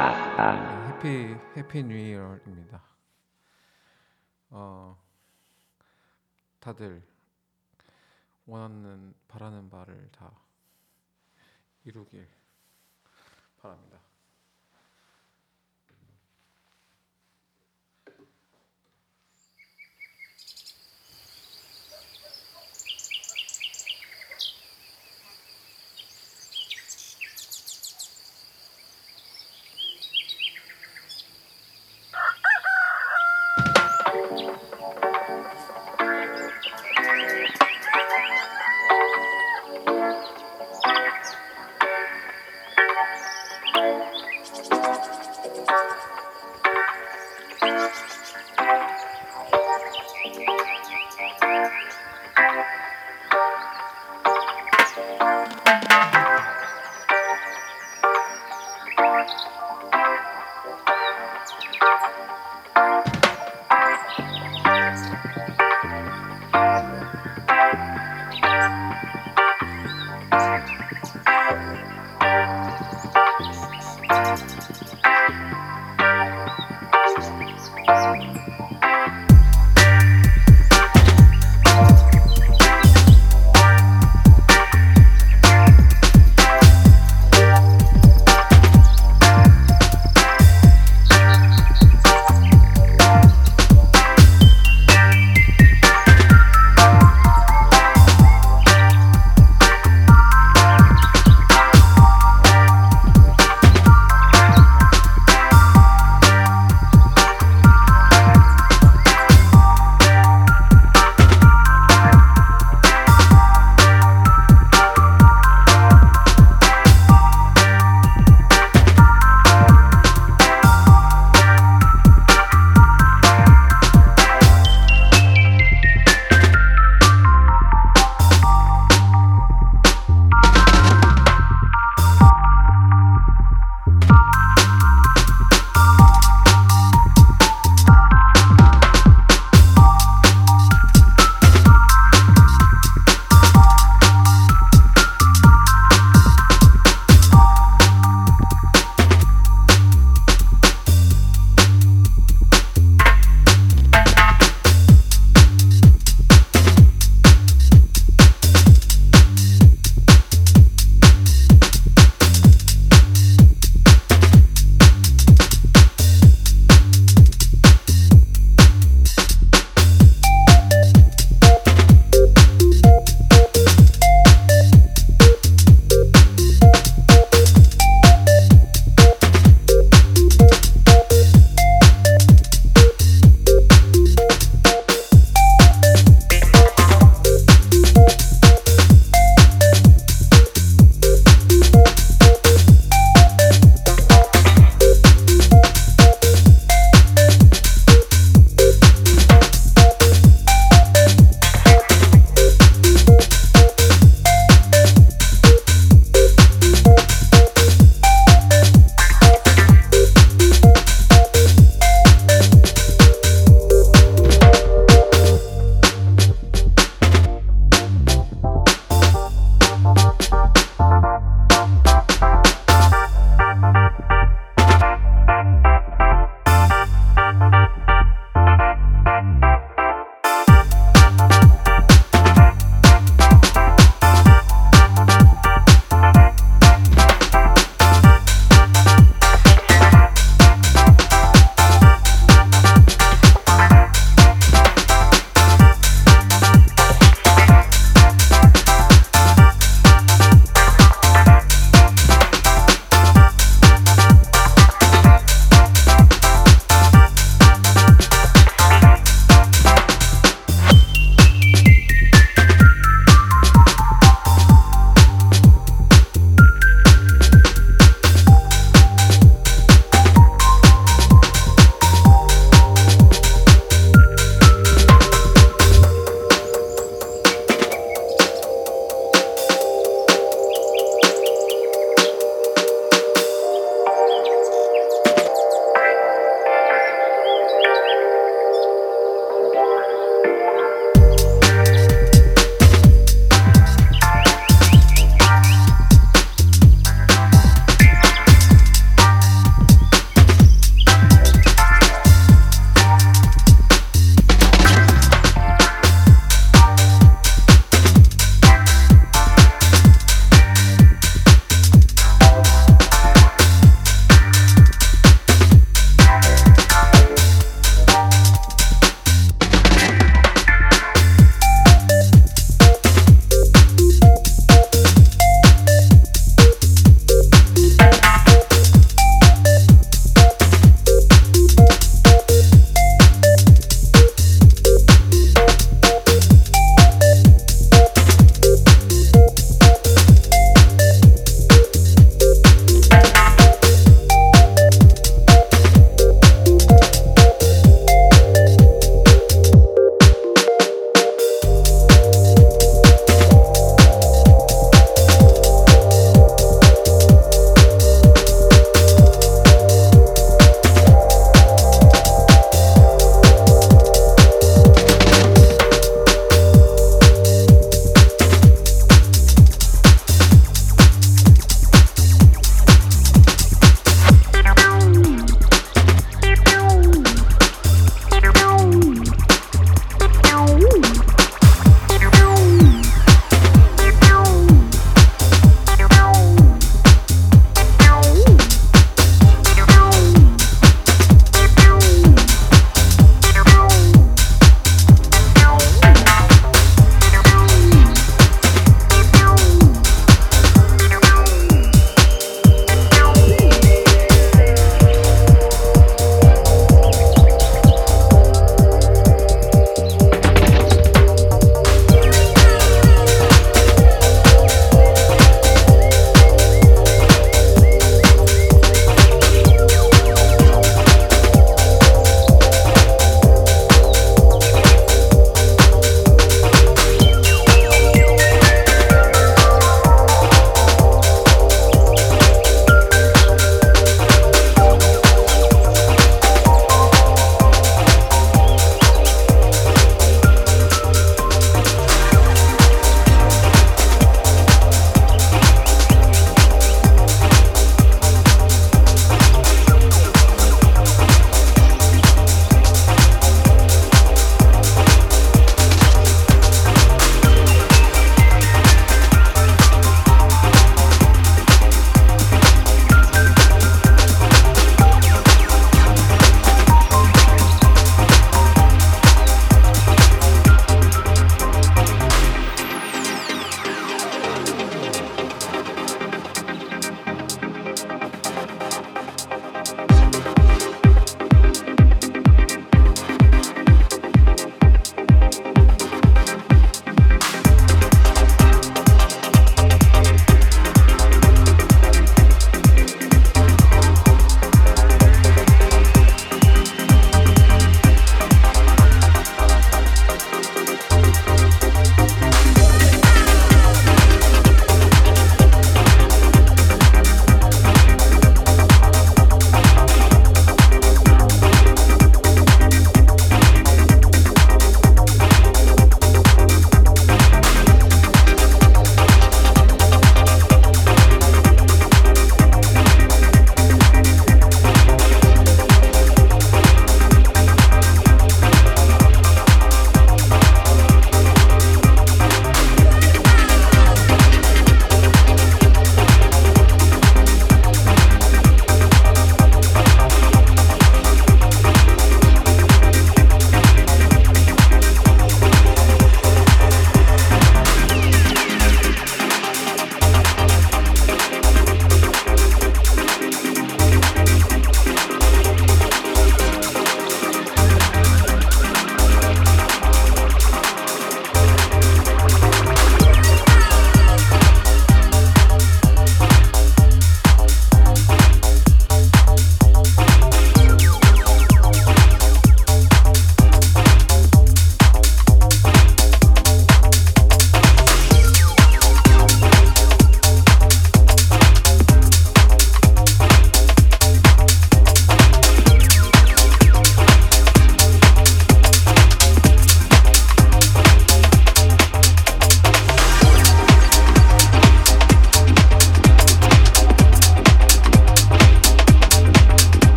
네, 해피 해피 뉴 이어입니다. 어 다들 원하는 바라는 바를 다 이루길 바랍니다.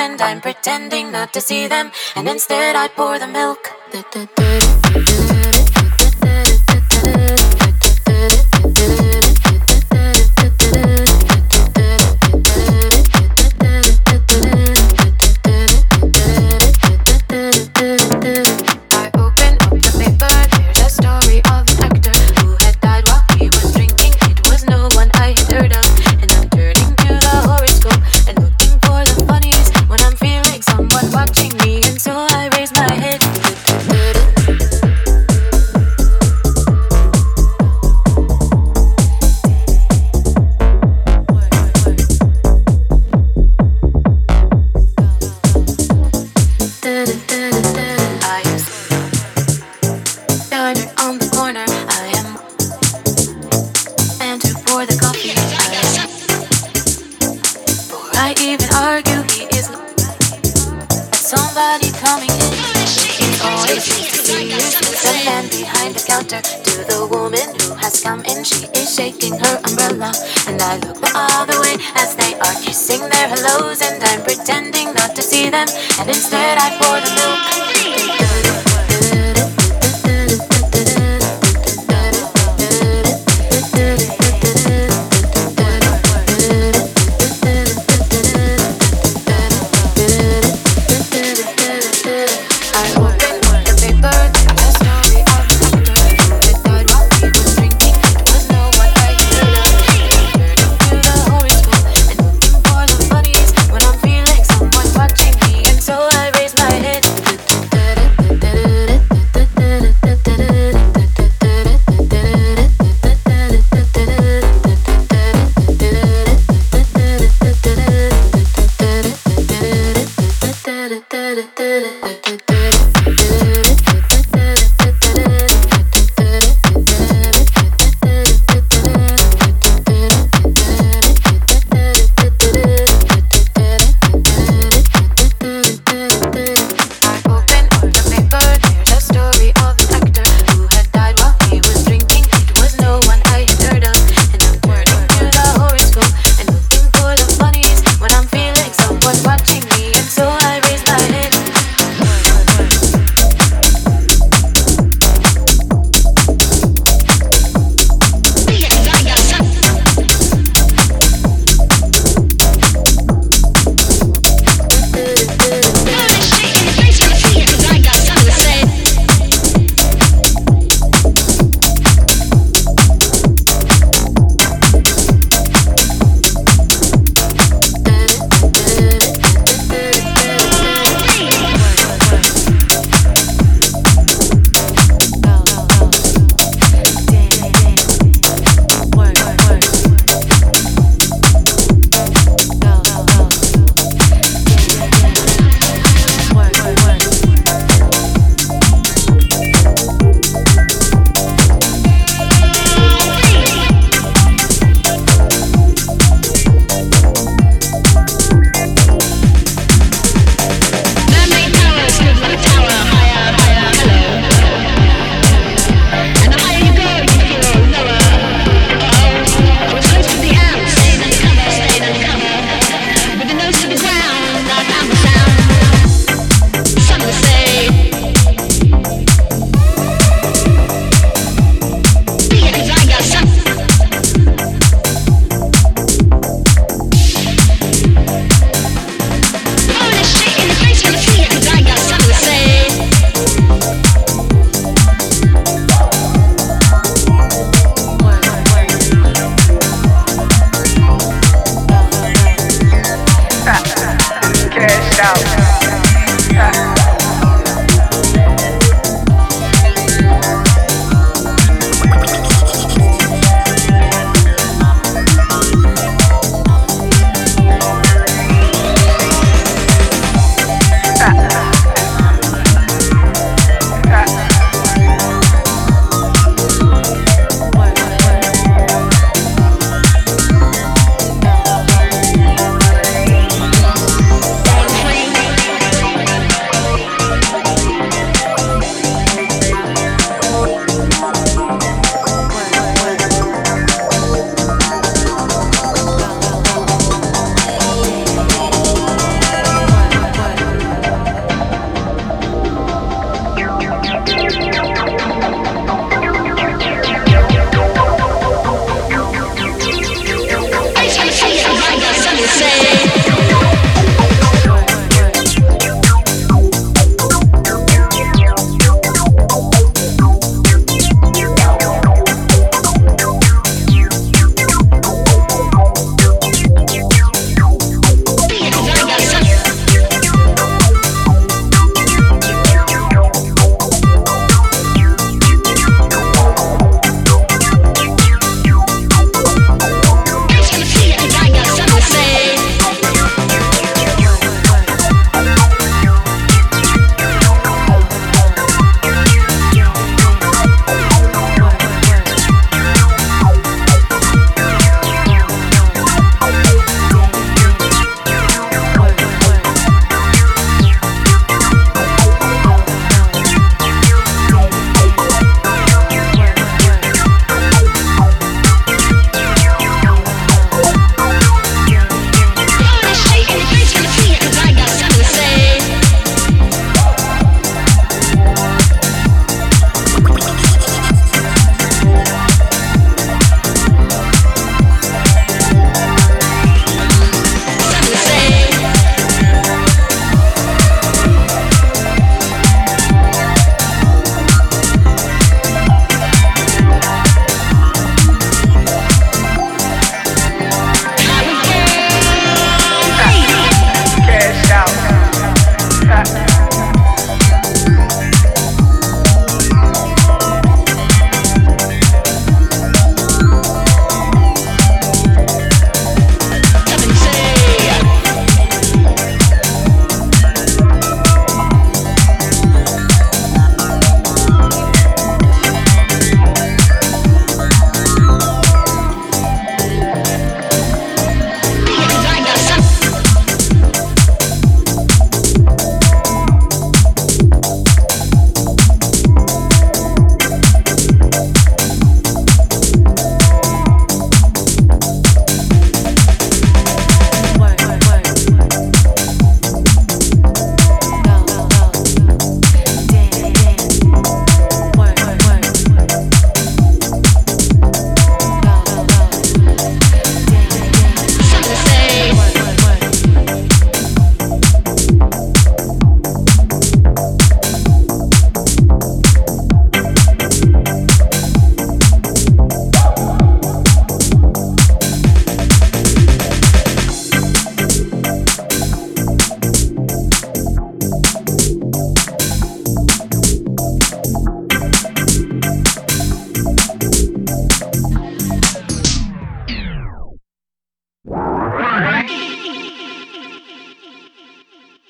and I'm pretending not to see them. And instead, I pour the milk